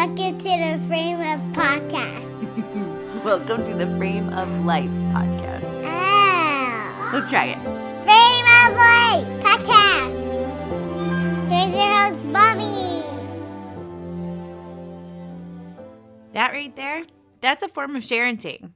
Welcome to the Frame of Podcast. Welcome to the Frame of Life podcast. Oh. Let's try it. Frame of Life Podcast. Here's your host, Mommy. That right there, that's a form of sharenting.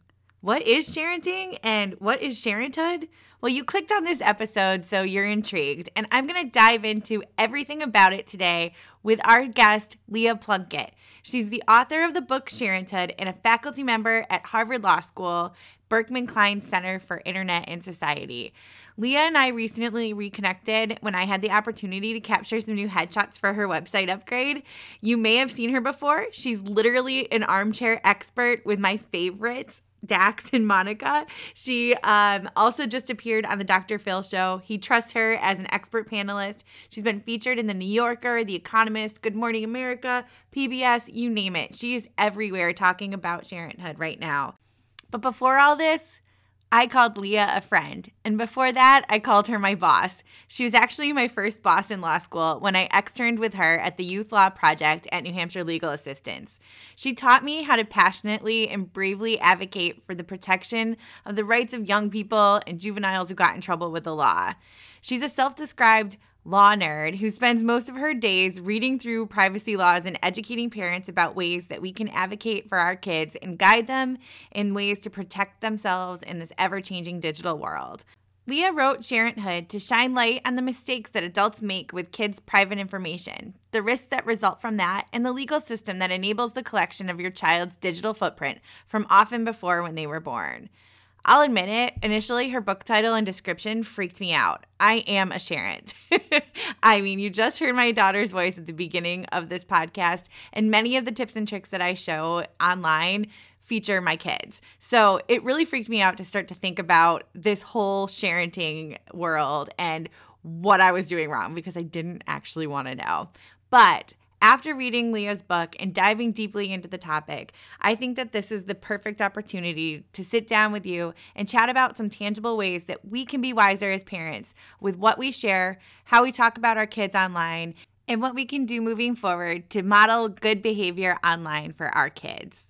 What is sharenting and what is sharenthood? Well, you clicked on this episode, so you're intrigued, and I'm going to dive into everything about it today with our guest, Leah Plunkett. She's the author of the book Sharenthood and a faculty member at Harvard Law School, Berkman Klein Center for Internet and Society. Leah and I recently reconnected when I had the opportunity to capture some new headshots for her website upgrade. You may have seen her before. She's literally an armchair expert with my favorites Dax and Monica. She um, also just appeared on the Dr. Phil show. He trusts her as an expert panelist. She's been featured in The New Yorker, The Economist, Good Morning America, PBS, you name it. She is everywhere talking about Sharenthood right now. But before all this, I called Leah a friend. And before that, I called her my boss. She was actually my first boss in law school when I externed with her at the Youth Law Project at New Hampshire Legal Assistance. She taught me how to passionately and bravely advocate for the protection of the rights of young people and juveniles who got in trouble with the law. She's a self described law nerd who spends most of her days reading through privacy laws and educating parents about ways that we can advocate for our kids and guide them in ways to protect themselves in this ever changing digital world. Leah wrote Sharenthood to shine light on the mistakes that adults make with kids' private information, the risks that result from that, and the legal system that enables the collection of your child's digital footprint from often before when they were born. I'll admit it, initially her book title and description freaked me out. I am a Sharent. I mean, you just heard my daughter's voice at the beginning of this podcast, and many of the tips and tricks that I show online feature my kids. So it really freaked me out to start to think about this whole sharenting world and what I was doing wrong because I didn't actually want to know. But after reading Leah's book and diving deeply into the topic, I think that this is the perfect opportunity to sit down with you and chat about some tangible ways that we can be wiser as parents with what we share, how we talk about our kids online, and what we can do moving forward to model good behavior online for our kids.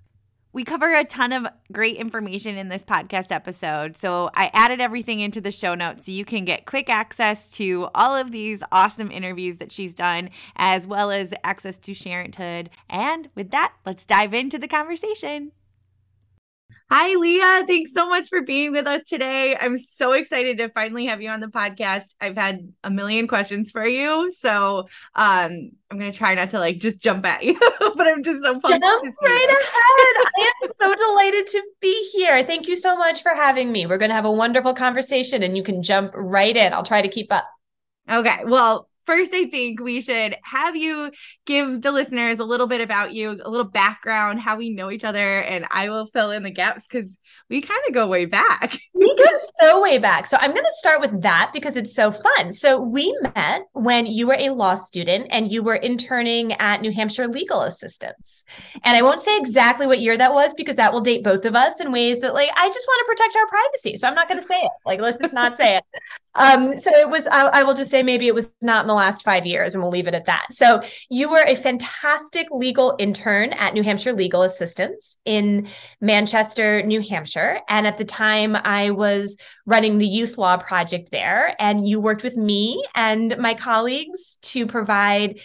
We cover a ton of great information in this podcast episode. So I added everything into the show notes so you can get quick access to all of these awesome interviews that she's done, as well as access to Sharenthood. And with that, let's dive into the conversation. Hi, Leah. Thanks so much for being with us today. I'm so excited to finally have you on the podcast. I've had a million questions for you. So um, I'm going to try not to like just jump at you, but I'm just so pumped. Jump right ahead. I am so delighted to be here. Thank you so much for having me. We're going to have a wonderful conversation and you can jump right in. I'll try to keep up. Okay. Well, first, I think we should have you give the listeners a little bit about you, a little background, how we know each other, and I will fill in the gaps because we kind of go way back. we go so way back. So I'm going to start with that because it's so fun. So we met when you were a law student and you were interning at New Hampshire Legal Assistance. And I won't say exactly what year that was because that will date both of us in ways that like I just want to protect our privacy. So I'm not going to say it. Like let's just not say it. Um, so it was, I, I, will just say maybe it was not in the last five years and we'll leave it at that. So you were a fantastic legal intern at New Hampshire Legal Assistance in Manchester, New Hampshire. And at the time I was running the youth law project there and you worked with me and my colleagues to provide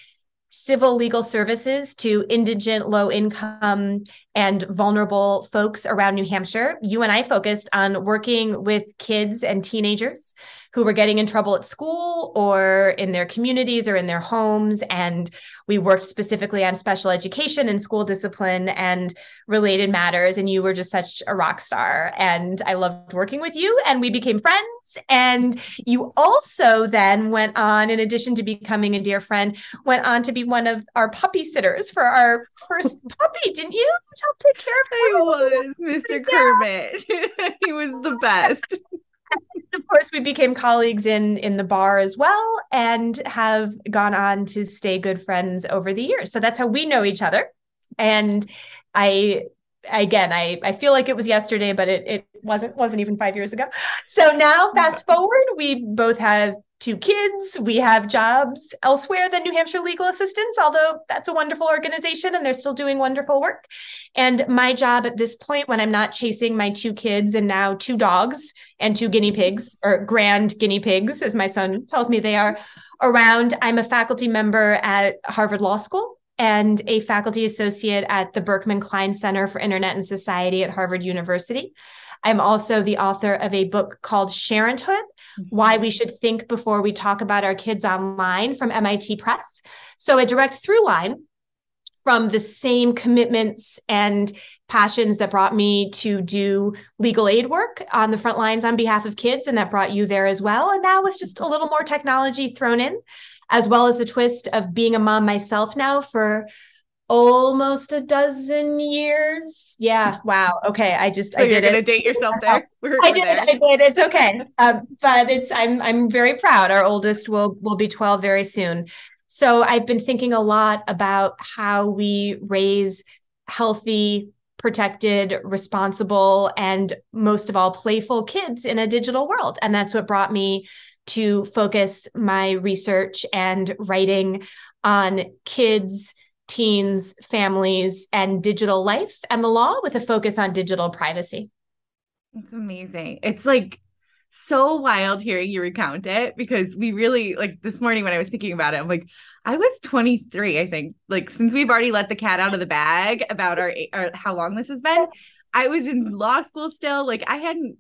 civil legal services to indigent, low income, and vulnerable folks around New Hampshire. You and I focused on working with kids and teenagers who were getting in trouble at school or in their communities or in their homes. And we worked specifically on special education and school discipline and related matters. And you were just such a rock star. And I loved working with you, and we became friends. And you also then went on, in addition to becoming a dear friend, went on to be one of our puppy sitters for our first puppy, didn't you? Help take care of I was Mr. Kermit. he was the best. Of course we became colleagues in in the bar as well and have gone on to stay good friends over the years. So that's how we know each other. And i again i i feel like it was yesterday but it, it wasn't wasn't even five years ago. So now fast forward we both have two kids. We have jobs elsewhere than New Hampshire Legal Assistance, although that's a wonderful organization and they're still doing wonderful work. And my job at this point, when I'm not chasing my two kids and now two dogs and two guinea pigs, or grand guinea pigs, as my son tells me they are, around, I'm a faculty member at Harvard Law School and a faculty associate at the Berkman Klein Center for Internet and Society at Harvard University. I'm also the author of a book called Sharenthood mm-hmm. Why We Should Think Before We Talk About Our Kids Online from MIT Press. So, a direct through line from the same commitments and passions that brought me to do legal aid work on the front lines on behalf of kids, and that brought you there as well. And now with just a little more technology thrown in, as well as the twist of being a mom myself now for almost a dozen years. Yeah. Wow. Okay. I just so I did it. date yourself there. We're, I did. There. I did. It's okay. Um, but it's I'm I'm very proud. Our oldest will will be 12 very soon. So I've been thinking a lot about how we raise healthy, protected, responsible, and most of all, playful kids in a digital world. And that's what brought me to focus my research and writing on kids teens, families, and digital life and the law with a focus on digital privacy. It's amazing. It's like so wild hearing you recount it because we really like this morning when I was thinking about it, I'm like, I was 23, I think. Like since we've already let the cat out of the bag about our, our how long this has been, I was in law school still. Like I hadn't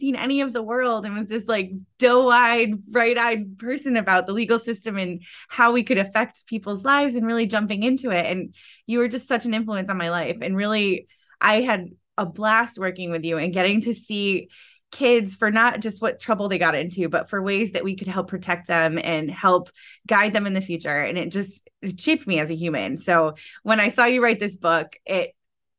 seen any of the world and was just like doe-eyed, bright-eyed person about the legal system and how we could affect people's lives and really jumping into it. And you were just such an influence on my life. And really, I had a blast working with you and getting to see kids for not just what trouble they got into, but for ways that we could help protect them and help guide them in the future. And it just it shaped me as a human. So when I saw you write this book, it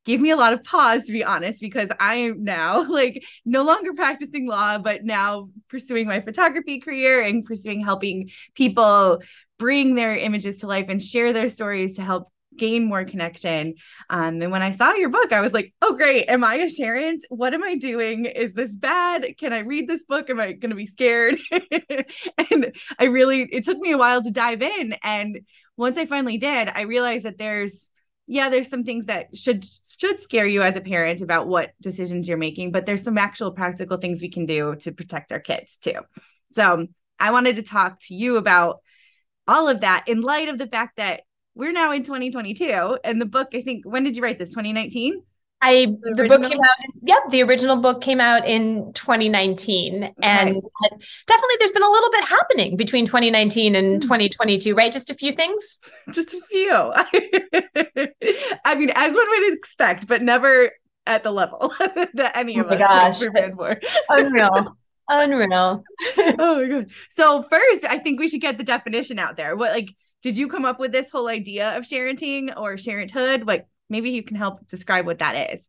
gave me a lot of pause to be honest because i am now like no longer practicing law but now pursuing my photography career and pursuing helping people bring their images to life and share their stories to help gain more connection. Um, and when i saw your book i was like oh great. Am i a sharent what am i doing? Is this bad? Can i read this book? Am i going to be scared? And i really it took me a while to dive in. And once i finally did i realized that there's yeah, there's some things that should should scare you as a parent about what decisions you're making, but there's some actual practical things we can do to protect our kids too. So I wanted to talk to you about all of that in light of the fact that we're now in 2022 and the book, I think, when did you write this? 2019? I the, the book came out. Yep, the original book came out in 2019, okay. and definitely there's been a little bit happening between 2019 and mm. 2022, right? Just a few things. Just a few. I mean, as one would expect, but never at the level that any of oh us gosh. prepared for. Unreal. Unreal. oh my god. So first, I think we should get the definition out there. What like did you come up with this whole idea of sharenting or sharenthood? Like maybe you can help describe what that is.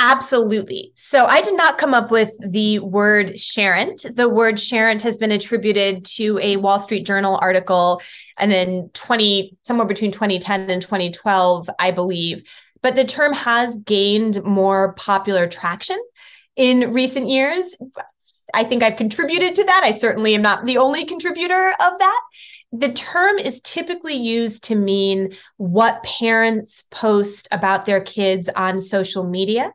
Absolutely. So I did not come up with the word sharent. The word sharent has been attributed to a Wall Street Journal article and in 20 somewhere between 2010 and 2012, I believe. But the term has gained more popular traction in recent years. I think I've contributed to that. I certainly am not the only contributor of that. The term is typically used to mean what parents post about their kids on social media.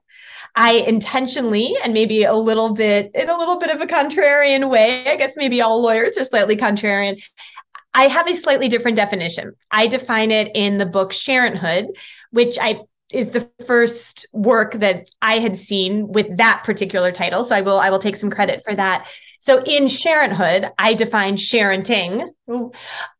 I intentionally and maybe a little bit in a little bit of a contrarian way, I guess maybe all lawyers are slightly contrarian. I have a slightly different definition. I define it in the book Sharenthood, which I is the first work that I had seen with that particular title. So I will I will take some credit for that. So in Sharenthood, I define sharenting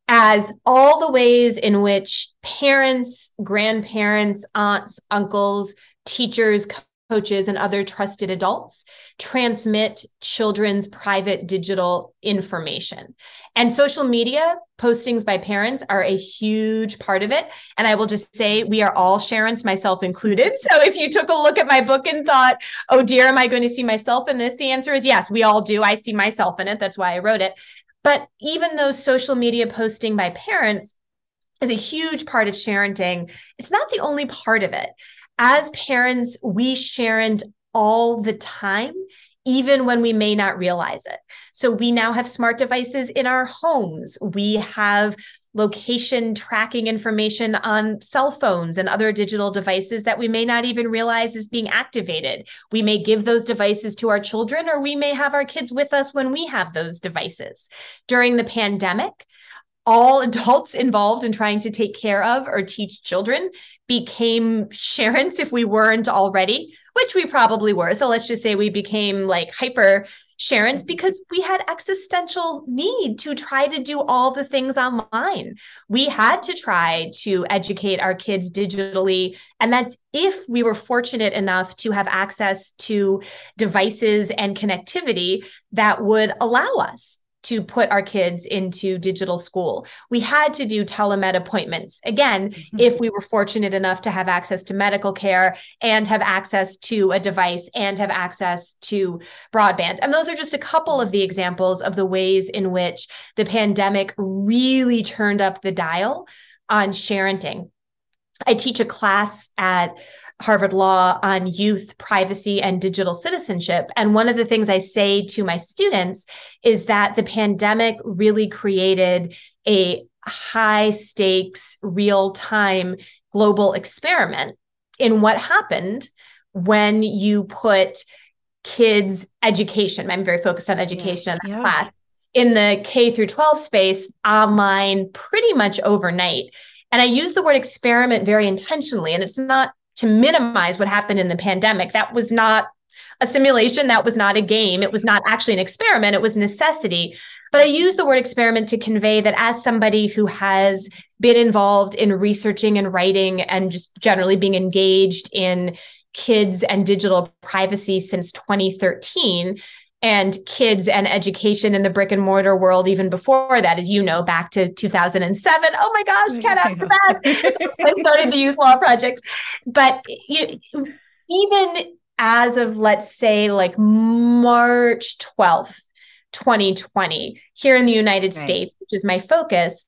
as all the ways in which parents, grandparents, aunts, uncles, teachers, coaches, and other trusted adults transmit children's private digital information. And social media postings by parents are a huge part of it. And I will just say we are all Sharents, myself included. So if you took a look at my book and thought, oh dear, am I going to see myself in this? The answer is yes, we all do. I see myself in it. That's why I wrote it. But even though social media posting by parents is a huge part of sharenting, it's not the only part of it as parents, we sharent all the time even when we may not realize it. So we now have smart devices in our homes. We have location tracking information on cell phones and other digital devices that we may not even realize is being activated. We may give those devices to our children, or we may have our kids with us when we have those devices. During the pandemic, all adults involved in trying to take care of or teach children became Sharents if we weren't already, which we probably were. So let's just say we became like hyper Sharents because we had existential need to try to do all the things online. We had to try to educate our kids digitally. And that's if we were fortunate enough to have access to devices and connectivity that would allow us to put our kids into digital school. We had to do telemed appointments. Again, mm-hmm. if we were fortunate enough to have access to medical care and have access to a device and have access to broadband. And those are just a couple of the examples of the ways in which the pandemic really turned up the dial on sharenting. I teach a class at Harvard Law on youth privacy and digital citizenship. And one of the things I say to my students is that the pandemic really created a high stakes, real time global experiment in what happened when you put kids' education. I'm very focused on education yeah. in that yeah. class. In the K through 12 space, online pretty much overnight. And I use the word experiment very intentionally. And it's not to minimize what happened in the pandemic. That was not a simulation. That was not a game. It was not actually an experiment. It was a necessity. But I use the word experiment to convey that as somebody who has been involved in researching and writing and just generally being engaged in kids and digital privacy since 2013, and kids and education in the brick and mortar world even before that as you know back to 2007 oh my gosh cat after that i started the youth law project but you, even as of let's say like march 12th 2020 here in the united right. states which is my focus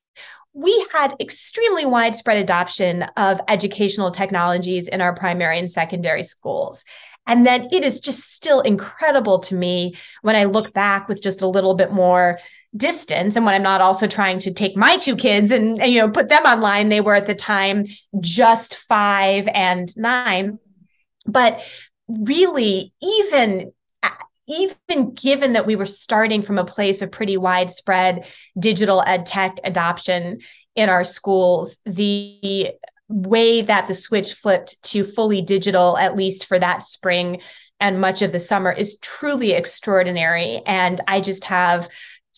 we had extremely widespread adoption of educational technologies in our primary and secondary schools. And then it is just still incredible to me when I look back with just a little bit more distance and when I'm not also trying to take my two kids and, and you know put them online. They were at the time just 5 and 9. But really even uh, even given that we were starting from a place of pretty widespread digital ed tech adoption in our schools, the way that the switch flipped to fully digital, at least for that spring and much of the summer, is truly extraordinary. And I just have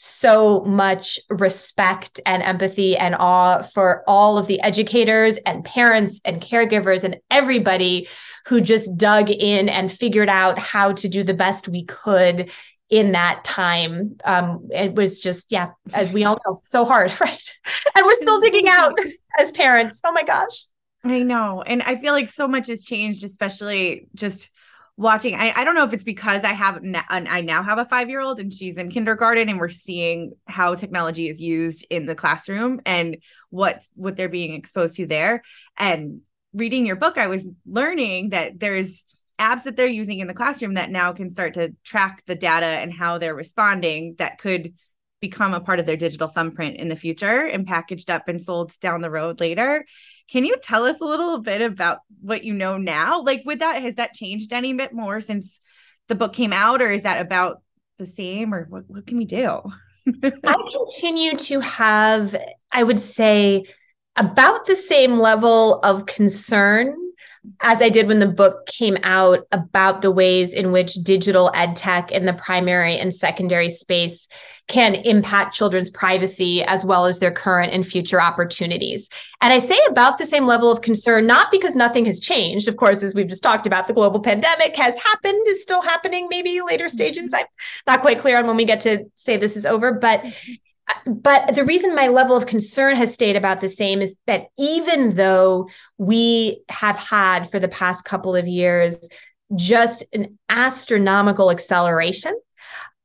so much respect and empathy and awe for all of the educators and parents and caregivers and everybody who just dug in and figured out how to do the best we could in that time. Um, it was just, yeah, as we all know, so hard, right? And we're still digging out as parents. Oh my gosh. I know. And I feel like so much has changed, especially just watching. I, I don't know if it's because I have, I now have a five year old and she's in kindergarten and we're seeing how technology is used in the classroom and what, what they're being exposed to there. And reading your book, I was learning that there's apps that they're using in the classroom that now can start to track the data and how they're responding that could become a part of their digital thumbprint in the future and packaged up and sold down the road later. Can you tell us a little bit about what you know now? Like with that, has that changed any bit more since the book came out, or is that about the same, or what, what can we do? I continue to have, I would say, about the same level of concern as I did when the book came out about the ways in which digital ed tech in the primary and secondary space can impact children's privacy as well as their current and future opportunities. And I say about the same level of concern, not because nothing has changed. Of course, as we've just talked about, the global pandemic has happened, is still happening, maybe later stages. I'm not quite clear on when we get to say this is over, but but the reason my level of concern has stayed about the same is that even though we have had for the past couple of years just an astronomical acceleration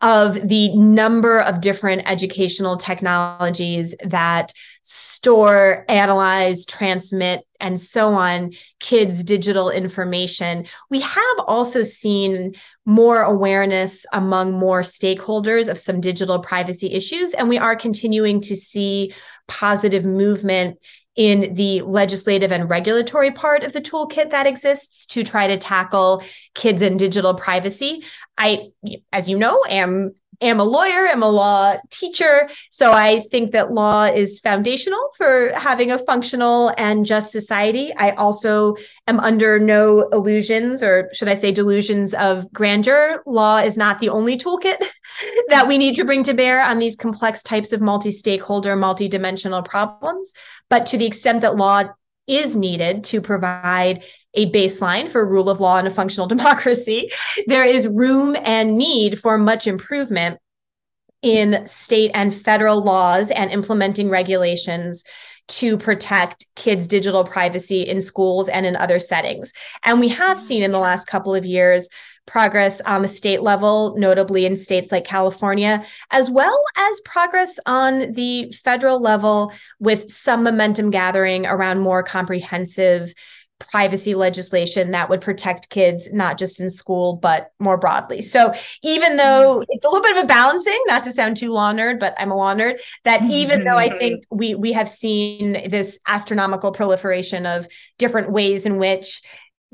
of the number of different educational technologies that store, analyze, transmit, and so on kids' digital information. We have also seen more awareness among more stakeholders of some digital privacy issues, and we are continuing to see positive movement in the legislative and regulatory part of the toolkit that exists to try to tackle kids and digital privacy. I, as you know, am am a lawyer, I'm a law teacher. So I think that law is foundational for having a functional and just society. I also am under no illusions, or should I say delusions of grandeur. Law is not the only toolkit that we need to bring to bear on these complex types of multi stakeholder, multi dimensional problems. But to the extent that law is needed to provide a baseline for rule of law and a functional democracy, there is room and need for much improvement in state and federal laws and implementing regulations to protect kids' digital privacy in schools and in other settings. And we have seen in the last couple of years progress on the state level, notably in states like California, as well as progress on the federal level with some momentum gathering around more comprehensive privacy legislation that would protect kids not just in school but more broadly. So even though mm-hmm. it's a little bit of a balancing not to sound too law nerd but i'm a law nerd that even though i think we we have seen this astronomical proliferation of different ways in which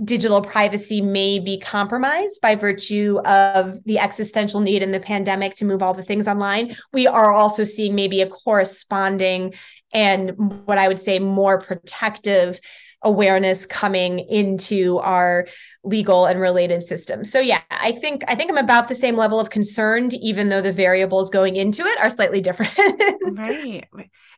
digital privacy may be compromised by virtue of the existential need in the pandemic to move all the things online. We are also seeing maybe a corresponding and what I would say more protective awareness coming into our legal and related systems. So yeah, I think I think I'm about the same level of concerned even though the variables going into it are slightly different. right.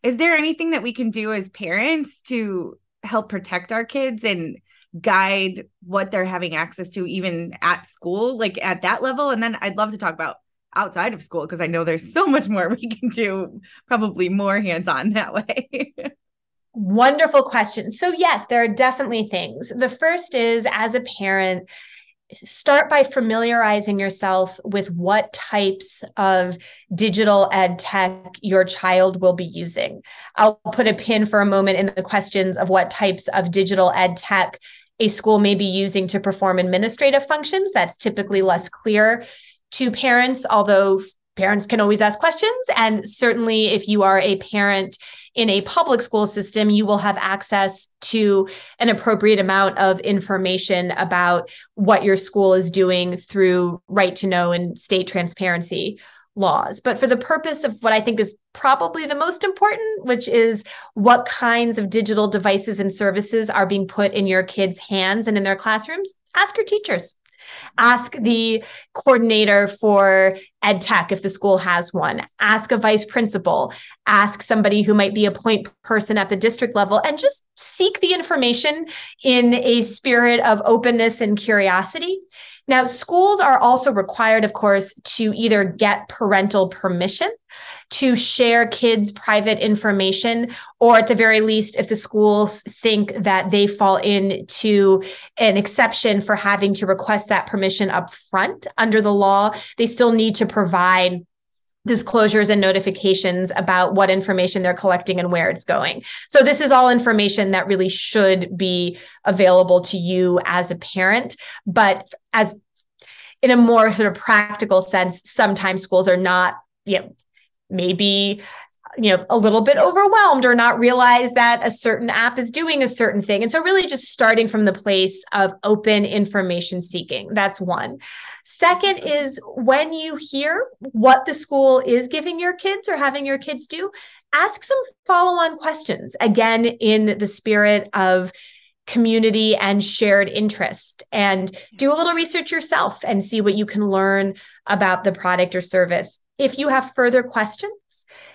Is there anything that we can do as parents to help protect our kids and guide what they're having access to even at school like at that level. And then i'd love to talk about outside of school because i know there's so much more we can do probably more hands on that way. Wonderful question. So yes there are definitely things. The first is as a parent start by familiarizing yourself with what types of digital ed tech your child will be using. I'll put a pin for a moment in the questions of what types of digital ed tech a school may be using to perform administrative functions. That's typically less clear to parents, although parents can always ask questions. And certainly, if you are a parent in a public school system, you will have access to an appropriate amount of information about what your school is doing through right to know and state transparency laws. But for the purpose of what I think is probably the most important, which is what kinds of digital devices and services are being put in your kids' hands and in their classrooms, ask your teachers. Ask the coordinator for ed tech if the school has one. Ask a vice principal. Ask somebody who might be a point person at the district level and just seek the information in a spirit of openness and curiosity. Now, schools are also required, of course, to either get parental permission to share kids' private information, or at the very least, if the schools think that they fall into an exception for having to request that permission up front under the law, they still need to provide disclosures and notifications about what information they're collecting and where it's going. So this is all information that really should be available to you as a parent, but as in a more sort of practical sense, sometimes schools are not, you know, maybe you know a little bit overwhelmed or not realize that a certain app is doing a certain thing. And so really just starting from the place of open information seeking. That's one. Second is when you hear what the school is giving your kids or having your kids do ask some follow-on questions again in the spirit of community and shared interest. And do a little research yourself and see what you can learn about the product or service. If you have further questions,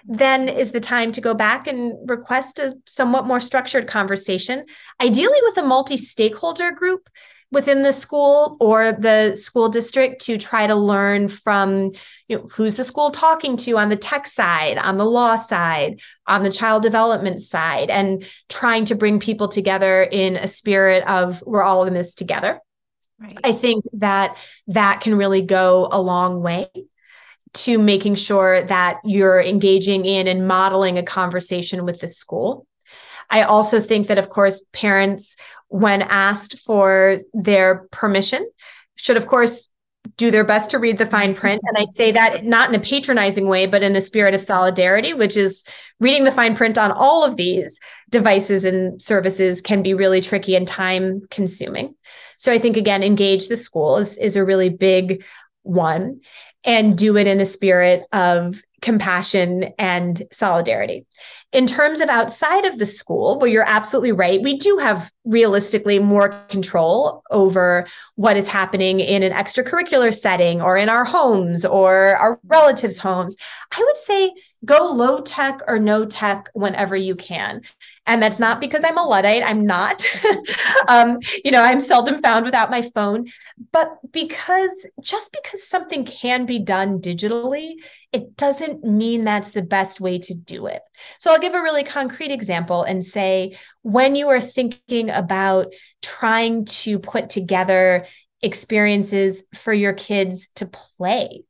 then is the time to go back and request a somewhat more structured conversation, ideally with a multi stakeholder group within the school or the school district to try to learn from you know who's the school talking to on the tech side on the law side on the child development side and trying to bring people together in a spirit of we're all in this together right. i think that that can really go a long way to making sure that you're engaging in and modeling a conversation with the school. I also think that, of course, parents, when asked for their permission, should, of course, do their best to read the fine print. And I say that not in a patronizing way, but in a spirit of solidarity, which is reading the fine print on all of these devices and services can be really tricky and time consuming. So I think, again, engage the school is, is a really big one and do it in a spirit of compassion and solidarity. In terms of outside of the school, well, you're absolutely right. We do have realistically more control over what is happening in an extracurricular setting or in our homes or our relatives' homes. I would say go low tech or no tech whenever you can. And that's not because I'm a Luddite. I'm not. um, you know, I'm seldom found without my phone, but because just because something can be done digitally, it doesn't mean that's the best way to do it. So I'll give a really concrete example and say when you are thinking about trying to put together experiences for your kids to play,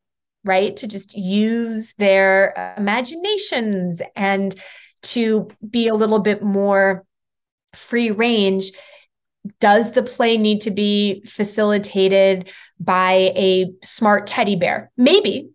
right? To just use their imaginations and to be a little bit more free range does the play need to be facilitated by a smart teddy bear maybe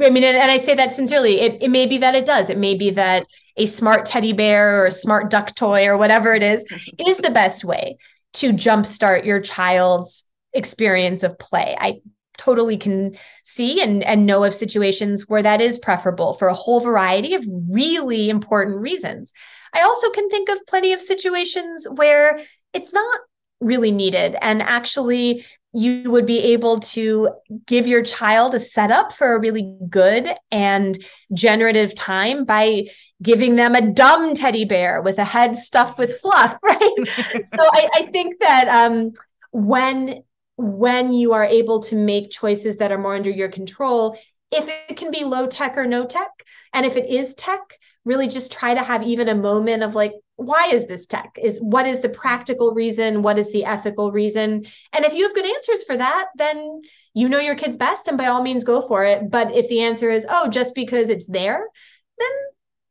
I mean, and, and, I say that sincerely. It, it may be that it does. It may be that a smart teddy bear or a smart duck toy or whatever it is is the best way to jumpstart your child's experience of play. I totally can see and, and know of situations where that is preferable for a whole variety of really important reasons. I also can think of plenty of situations where it's not really needed. And actually, you would be able to give your child a setup for a really good and generative time by giving them a dumb teddy bear with a head stuffed with fluff, right? so I, I, think that um, when when you are able to make choices that are more under your control, if it can be low tech or no tech, and if it is tech, really just try to have even a moment of like, why is this tech? Is what is the practical reason? What is the ethical reason? And if you have good answers for that then you know your kids best and by all means go for it. But if the answer is oh just because it's there then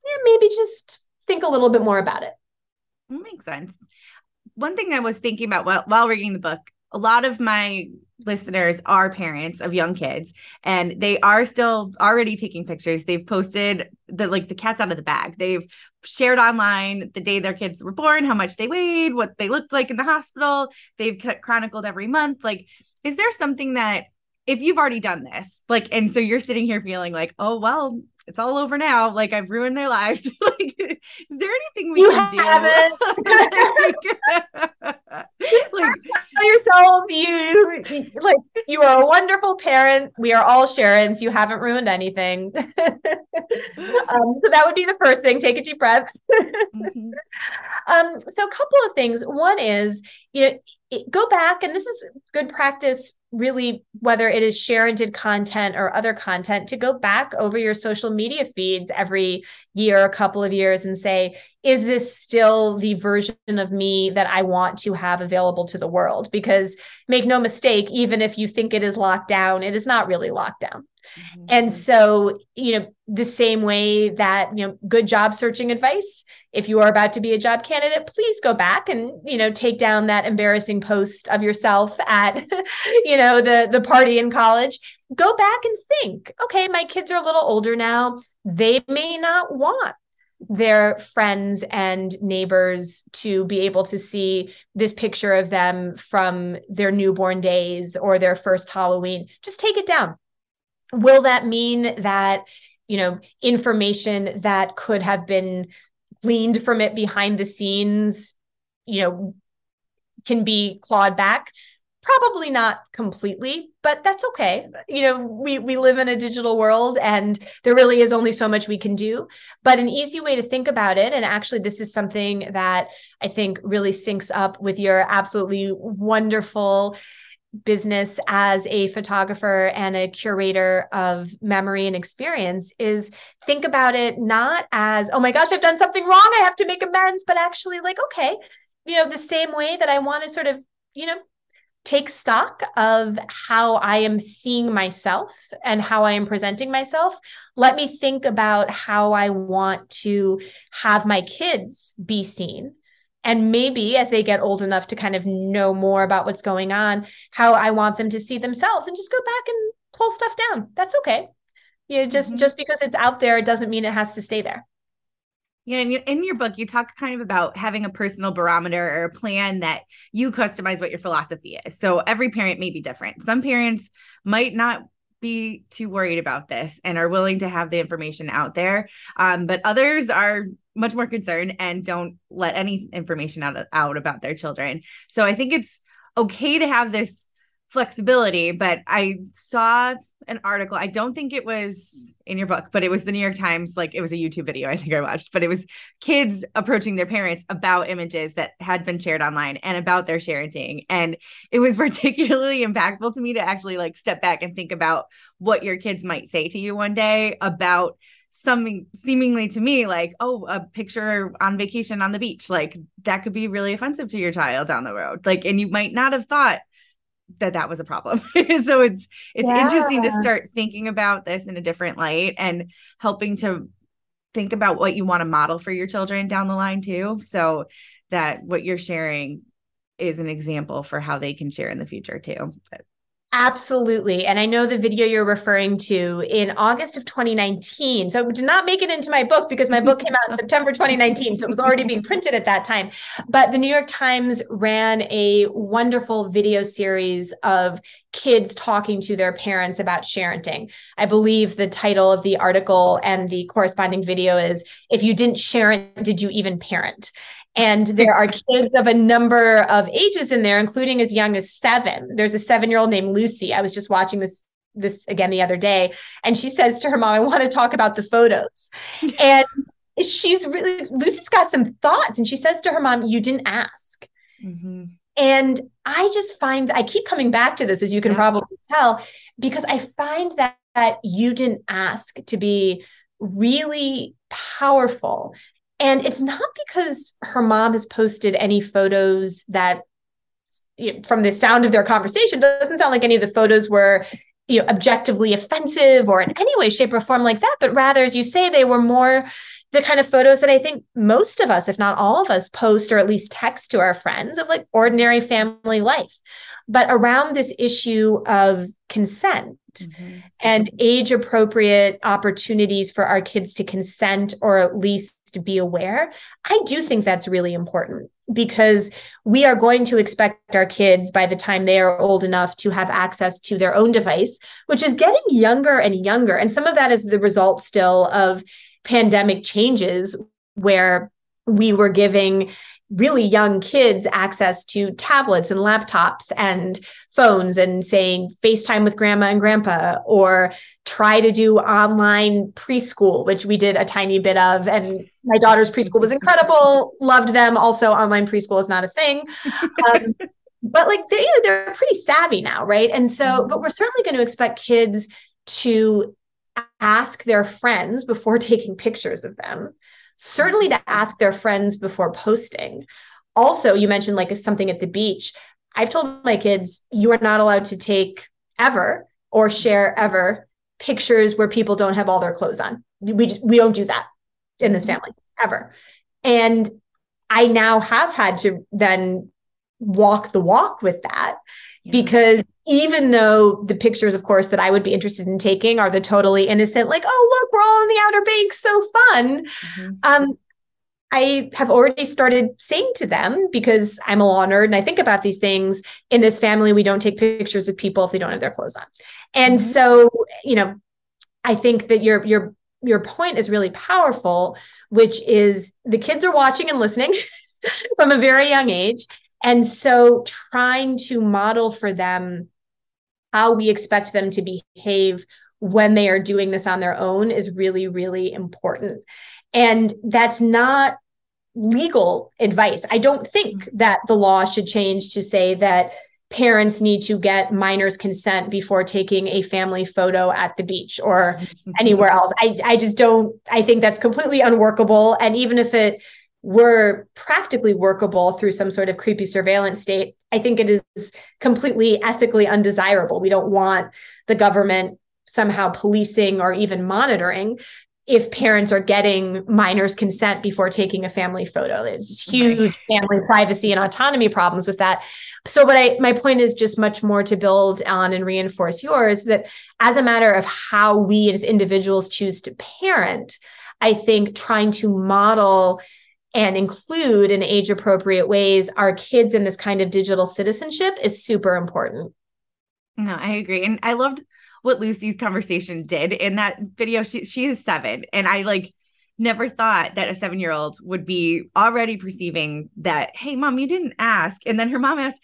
yeah, maybe just think a little bit more about it. Makes sense. One thing i was thinking about while, while reading the book a lot of my listeners are parents of young kids and they are still already taking pictures. They've posted the like the cat's out of the bag. They've shared online the day their kids were born how much they weighed what they looked like in the hospital. They've chronicled every month. Like is there something that if you've already done this like and so you're sitting here feeling like oh well it's all over now. Like I've ruined their lives. like, is there anything we you can haven't. do? like, tell yourself you like you are a wonderful parent. We are all Sharents. You haven't ruined anything. um, so that would be the first thing. Take a deep breath. mm-hmm. um, so a couple of things. One is, you know, go back, and this is good practice really whether it is sharented content or other content to go back over your social media feeds every year a couple of years and say is this still the version of me that i want to have available to the world? Because make no mistake even if you think it is locked down it is not really locked down Mm-hmm. And so, you know, the same way that, you know, good job searching advice, if you are about to be a job candidate, please go back and, you know, take down that embarrassing post of yourself at, you know, the the party in college. Go back and think, okay, my kids are a little older now. They may not want their friends and neighbors to be able to see this picture of them from their newborn days or their first Halloween. Just take it down will that mean that you know information that could have been gleaned from it behind the scenes you know can be clawed back? Probably not completely but that's okay. You know we we live in a digital world and there really is only so much we can do. But an easy way to think about it and actually this is something that i think really syncs up with your absolutely wonderful business as a photographer and a curator of memory and experience is think about it not as oh my gosh i've done something wrong i have to make amends but actually like okay you know the same way that i want to sort of you know take stock of how I am seeing myself and how I am presenting myself. Let me think about how I want to have my kids be seen. And maybe as they get old enough to kind of know more about what's going on, how I want them to see themselves and just go back and pull stuff down. That's okay. You know, just mm-hmm. just because it's out there, it doesn't mean it has to stay there. Yeah, in your, in your book, you talk kind of about having a personal barometer or a plan that you customize what your philosophy is. So every parent may be different. Some parents might not be too worried about this and are willing to have the information out there, um, but others are much more concerned and don't let any information out, out about their children. So I think it's okay to have this flexibility, but I saw an article. I don't think it was in your book, but it was the New York Times. Like it was a YouTube video I think I watched, but it was kids approaching their parents about images that had been shared online and about their sharing. And it was particularly impactful to me to actually like step back and think about what your kids might say to you one day about something seemingly to me like, oh, a picture on vacation on the beach. Like that could be really offensive to your child down the road. Like, and you might not have thought that that was a problem. so it's it's yeah. interesting to start thinking about this in a different light and helping to think about what you want to model for your children down the line too so that what you're sharing is an example for how they can share in the future too. But Absolutely. And I know the video you're referring to in August of 2019. So it did not make it into my book because my book came out in September 2019. So it was already being printed at that time. But the New York Times ran a wonderful video series of kids talking to their parents about sharenting. I believe the title of the article and the corresponding video is If You Didn't Share It, Did You Even Parent? And there are kids of a number of ages in there, including as young as seven. There's a seven year old named Lucy. I was just watching this this again the other day, and she says to her mom, "I want to talk about the photos," and she's really Lucy's got some thoughts, and she says to her mom, "You didn't ask." Mm-hmm. And I just find I keep coming back to this, as you can yeah. probably tell, because I find that, that you didn't ask to be really powerful and it's not because her mom has posted any photos that, from the sound of their conversation, doesn't sound like any of the photos were you know objectively offensive or in any way shape or form like that but rather as you say they were more the kind of photos that i think most of us if not all of us post or at least text to our friends of like ordinary family life but around this issue of consent mm-hmm. and age appropriate opportunities for our kids to consent or at least to be aware i do think that's really important because we are going to expect our kids by the time they are old enough to have access to their own device, which is getting younger and younger. And some of that is the result still of pandemic changes where we were giving really young kids access to tablets and laptops and phones and saying FaceTime with grandma and grandpa or try to do online preschool, which we did a tiny bit of. And my daughter's preschool was incredible, loved them. Also, online preschool is not a thing. Um, but like they, they're pretty savvy now, right? And so, but we're certainly going to expect kids to ask their friends before taking pictures of them certainly to ask their friends before posting. Also, you mentioned like something at the beach. I've told my kids, you are not allowed to take ever or share ever pictures where people don't have all their clothes on. We just, we don't do that in this mm-hmm. family ever. And I now have had to then walk the walk with that yeah. because even though the pictures of course that i would be interested in taking are the totally innocent like oh look we're all on the outer banks so fun mm-hmm. um, I have already started saying to them because I'm a law nerd and I think about these things in this family, we don't take pictures of people if they don't have their clothes on. And mm-hmm. so, you know, I think that your your your point is really powerful, which is the kids are watching and listening from a very young age. And so trying to model for them how we expect them to behave when they are doing this on their own is really, really important. And that's not legal advice. I don't think mm-hmm. that the law should change to say that parents need to get minors consent before taking a family photo at the beach or mm-hmm. anywhere else. I, I just don't, I think that's completely unworkable. And even if it were practically workable through some sort of creepy surveillance state, I think it is completely ethically undesirable. We don't want the government somehow policing or even monitoring if parents are getting minors' consent before taking a family photo. There's huge family privacy and autonomy problems with that. So, but I my point is just much more to build on and reinforce yours that as a matter of how we as individuals choose to parent, I think trying to model and include in age appropriate ways our kids in this kind of digital citizenship is super important. No, I agree. And I loved what Lucy's conversation did in that video. She she is seven, and I like never thought that a seven year old would be already perceiving that. Hey, mom, you didn't ask, and then her mom asked,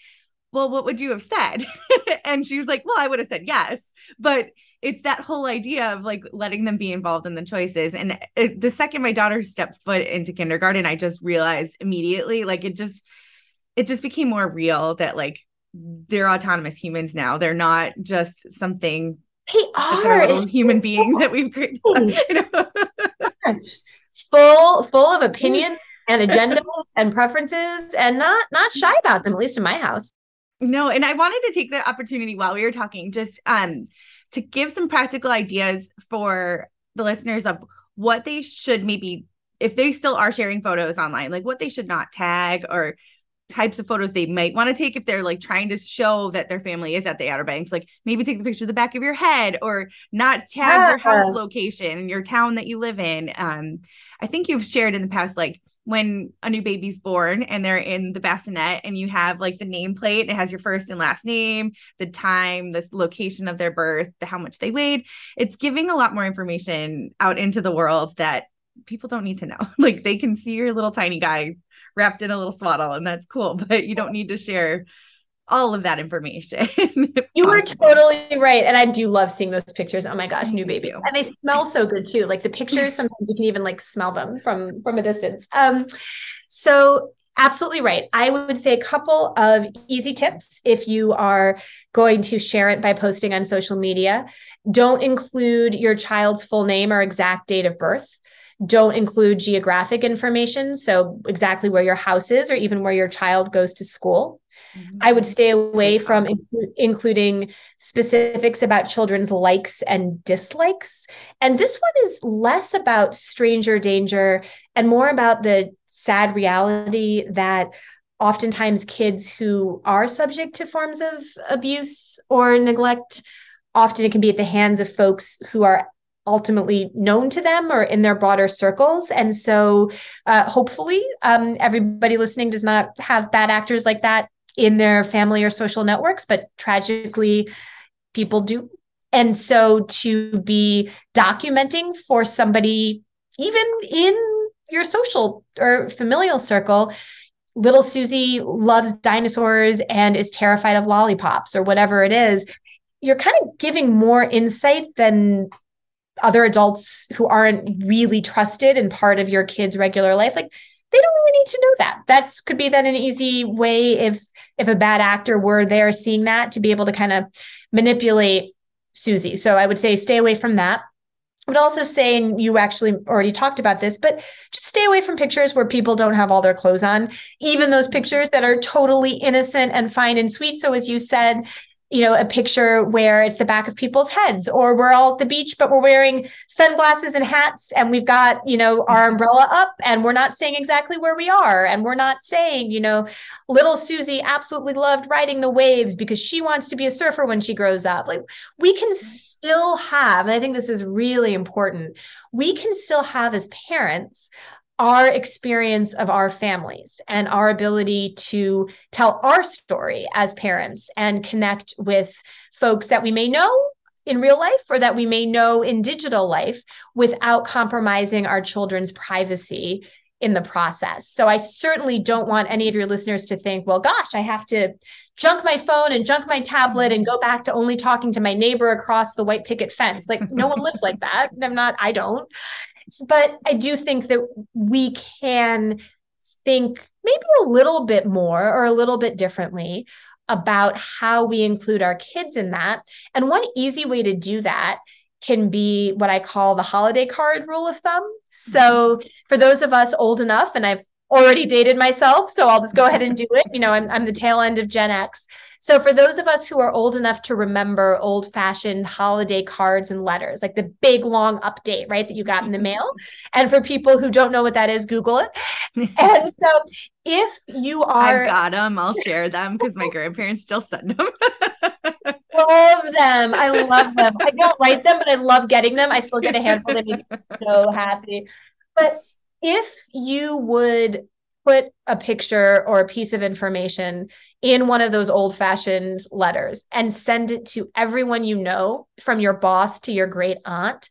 "Well, what would you have said?" and she was like, "Well, I would have said yes," but it's that whole idea of like letting them be involved in the choices. And it, the second my daughter stepped foot into kindergarten, I just realized immediately, like it just, it just became more real that like they're autonomous humans now. They're not just something they are little human being that we've created. You know? full full of opinion and agendas and preferences and not not shy about them, at least in my house. No, and I wanted to take the opportunity while we were talking, just um to give some practical ideas for the listeners of what they should maybe if they still are sharing photos online, like what they should not tag or types of photos they might want to take if they're like trying to show that their family is at the Outer Banks. Like maybe take the picture of the back of your head or not tag yeah. your house location and your town that you live in. Um, I think you've shared in the past, like when a new baby's born and they're in the bassinet and you have like the nameplate, it has your first and last name, the time, the location of their birth, the how much they weighed. It's giving a lot more information out into the world that people don't need to know. like they can see your little tiny guy wrapped in a little swaddle and that's cool but you don't need to share all of that information. you are totally right. And I do love seeing those pictures. Oh my gosh, new baby. And they smell so good too. Like the pictures, sometimes you can even like smell them from from a distance. Um, so absolutely right. I would say a couple of easy tips if you are going to share it by posting on social media. Don't include your child's full name or exact date of birth don't include geographic information. So, exactly where your house is, or even where your child goes to school. Mm-hmm. I would stay away from inclu- including specifics about children's likes and dislikes. And this one is less about stranger danger and more about the sad reality that oftentimes kids who are subject to forms of abuse or neglect often it can be at the hands of folks who are ultimately known to them or in their broader circles. And so, uh, hopefully, um, everybody listening does not have bad actors like that in their family or social networks, but tragically, people do. And so, to be documenting for somebody, even in your social or familial circle, little Susie loves dinosaurs and is terrified of lollipops or whatever it is, you're kind of giving more insight than other adults who aren't really trusted and part of your kid's regular life like they don't really need to know that. That's could be then an easy way if if a bad actor were there seeing that to be able to kind of manipulate susie. So i would say stay away from that. I would also say, and you actually already talked about this, but just stay away from pictures where people don't have all their clothes on, even those pictures that are totally innocent and fine and sweet. So, as you said, you know, a picture where it's the back of people's heads, or we're all at the beach, but we're wearing sunglasses and hats, and we've got, you know, our mm-hmm. umbrella up, and we're not saying exactly where we are. And we're not saying, you know, little Susie absolutely loved riding the waves because she wants to be a surfer when she grows up. Like we can still have, and I think this is really important, we can still have as parents our experience of our families and our ability to tell our story as parents and connect with folks that we may know in real life or that we may know in digital life without compromising our children's privacy in the process. So I certainly don't want any of your listeners to think, well, gosh, I have to junk my phone and junk my tablet and go back to only talking to my neighbor across the white picket fence. Like no one lives like that. I'm not, I don't. But I do think that we can think maybe a little bit more or a little bit differently about how we include our kids in that. And one easy way to do that can be what I call the holiday card rule of thumb. So, for those of us old enough, and I've already dated myself, so I'll just go ahead and do it. You know, I'm, I'm the tail end of Gen X. So, for those of us who are old enough to remember old fashioned holiday cards and letters, like the big long update, right, that you got in the mail. And for people who don't know what that is, Google it. And so, if you are. I've got them. I'll share them because my grandparents still send them. love them. I love them. I don't write them, but I love getting them. I still get a handful that make me so happy. But if you would put a picture or a piece of information in one of those old fashioned letters and send it to everyone you know, from your boss to your great aunt,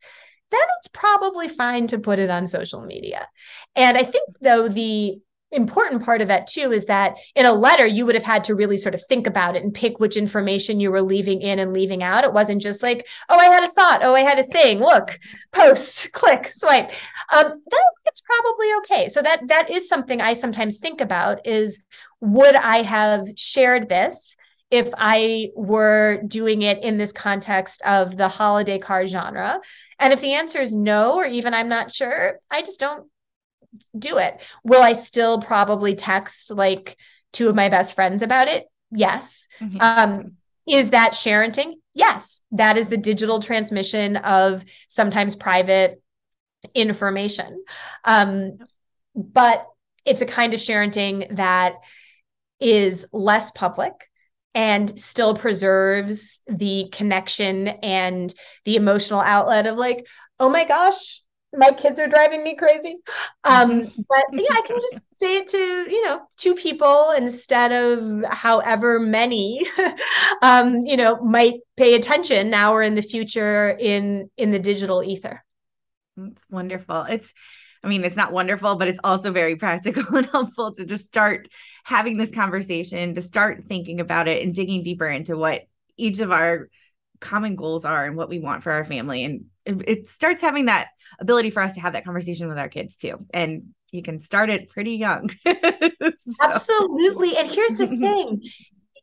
then it's probably fine to put it on social media. And I think, though, the important part of that too is that in a letter you would have had to really sort of think about it and pick which information you were leaving in and leaving out. It wasn't just like oh i had a thought. Oh i had a thing. Look post click swipe. Um then it's probably okay. So that that is something i sometimes think about is would i have shared this if I were doing it in this context of the holiday car genre. And if the answer is no, or even I'm not sure, I just don't do it. Will I still probably text like two of my best friends about it? Yes. Mm-hmm. Um, is that sharenting? Yes. That is the digital transmission of sometimes private information. Um, but it's a kind of sharenting that is less public and still preserves the connection and the emotional outlet of like, oh my gosh, my kids are driving me crazy. Um, but yeah, I can just say it to, you know, two people instead of however many, um, you know, might pay attention now or in the future in, in the digital ether. It's wonderful. It's, I mean, it's not wonderful, but it's also very practical and helpful to just start having this conversation, to start thinking about it and digging deeper into what each of our common goals are and what we want for our family. And it, it starts having that ability for us to have that conversation with our kids too. And you can start it pretty young. so. Absolutely. And here's the thing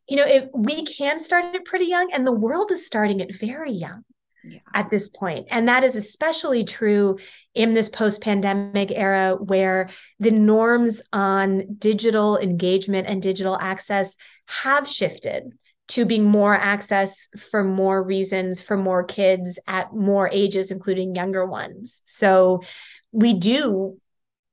you know, if we can start it pretty young, and the world is starting it very young. Yeah. At this point. And that is especially true in this post pandemic era where the norms on digital engagement and digital access have shifted to being more access for more reasons for more kids at more ages, including younger ones. So we do,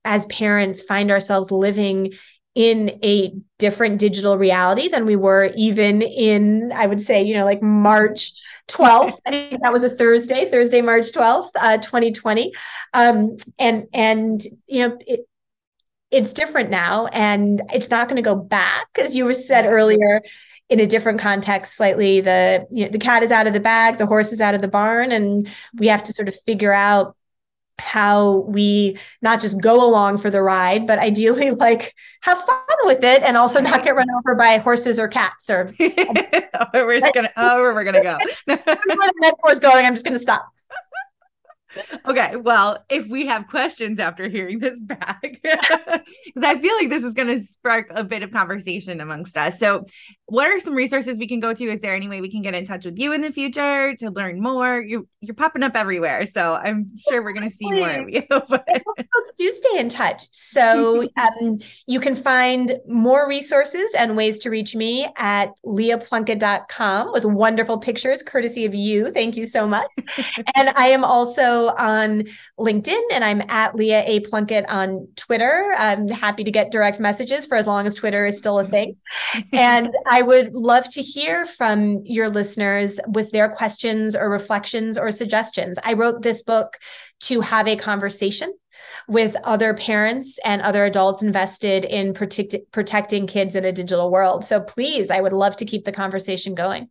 as parents, find ourselves living in a different digital reality than we were even in i would say you know like march 12th i think that was a thursday thursday march 12th uh, 2020 um, and and you know it, it's different now and it's not going to go back as you said earlier in a different context slightly the you know, the cat is out of the bag the horse is out of the barn and we have to sort of figure out how we not just go along for the ride but ideally like have fun with it and also not get run over by horses or cats or we're just gonna oh we're gonna go. Where the metaphor is going i'm just gonna stop okay, well, if we have questions after hearing this back, because I feel like this is going to spark a bit of conversation amongst us. So, what are some resources we can go to? Is there any way we can get in touch with you in the future to learn more? You you're popping up everywhere, so I'm sure we're going to see more of you. But... Folks do stay in touch, so um, you can find more resources and ways to reach me at leahplunkett.com with wonderful pictures, courtesy of you. Thank you so much. and I am also on LinkedIn and I'm at Leah A. Plunkett on Twitter. I'm happy to get direct messages for as long as Twitter is still a thing. and I would love to hear from your listeners with their questions or reflections or suggestions. I wrote this book to have a conversation with other parents and other adults invested in protect- protecting kids in a digital world. So please, I would love to keep the conversation going.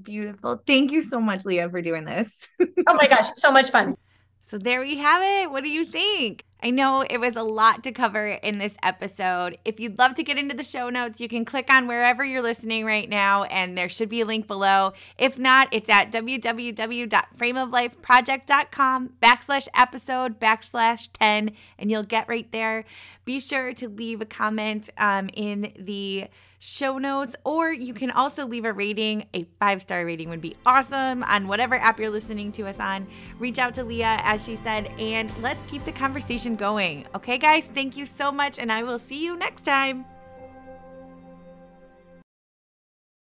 Beautiful. Thank you so much, Leah, for doing this. oh my gosh, so much fun. So there we have it. What do you think? I know it was a lot to cover in this episode. If you'd love to get into the show notes, you can click on wherever you're listening right now, and there should be a link below. If not, it's at www.frameoflifeproject.com backslash episode backslash 10, and you'll get right there. Be sure to leave a comment um, in the show notes, or you can also leave a rating. A five star rating would be awesome on whatever app you're listening to us on. Reach out to Leah, as she said, and let's keep the conversation going. Okay, guys, thank you so much, and I will see you next time.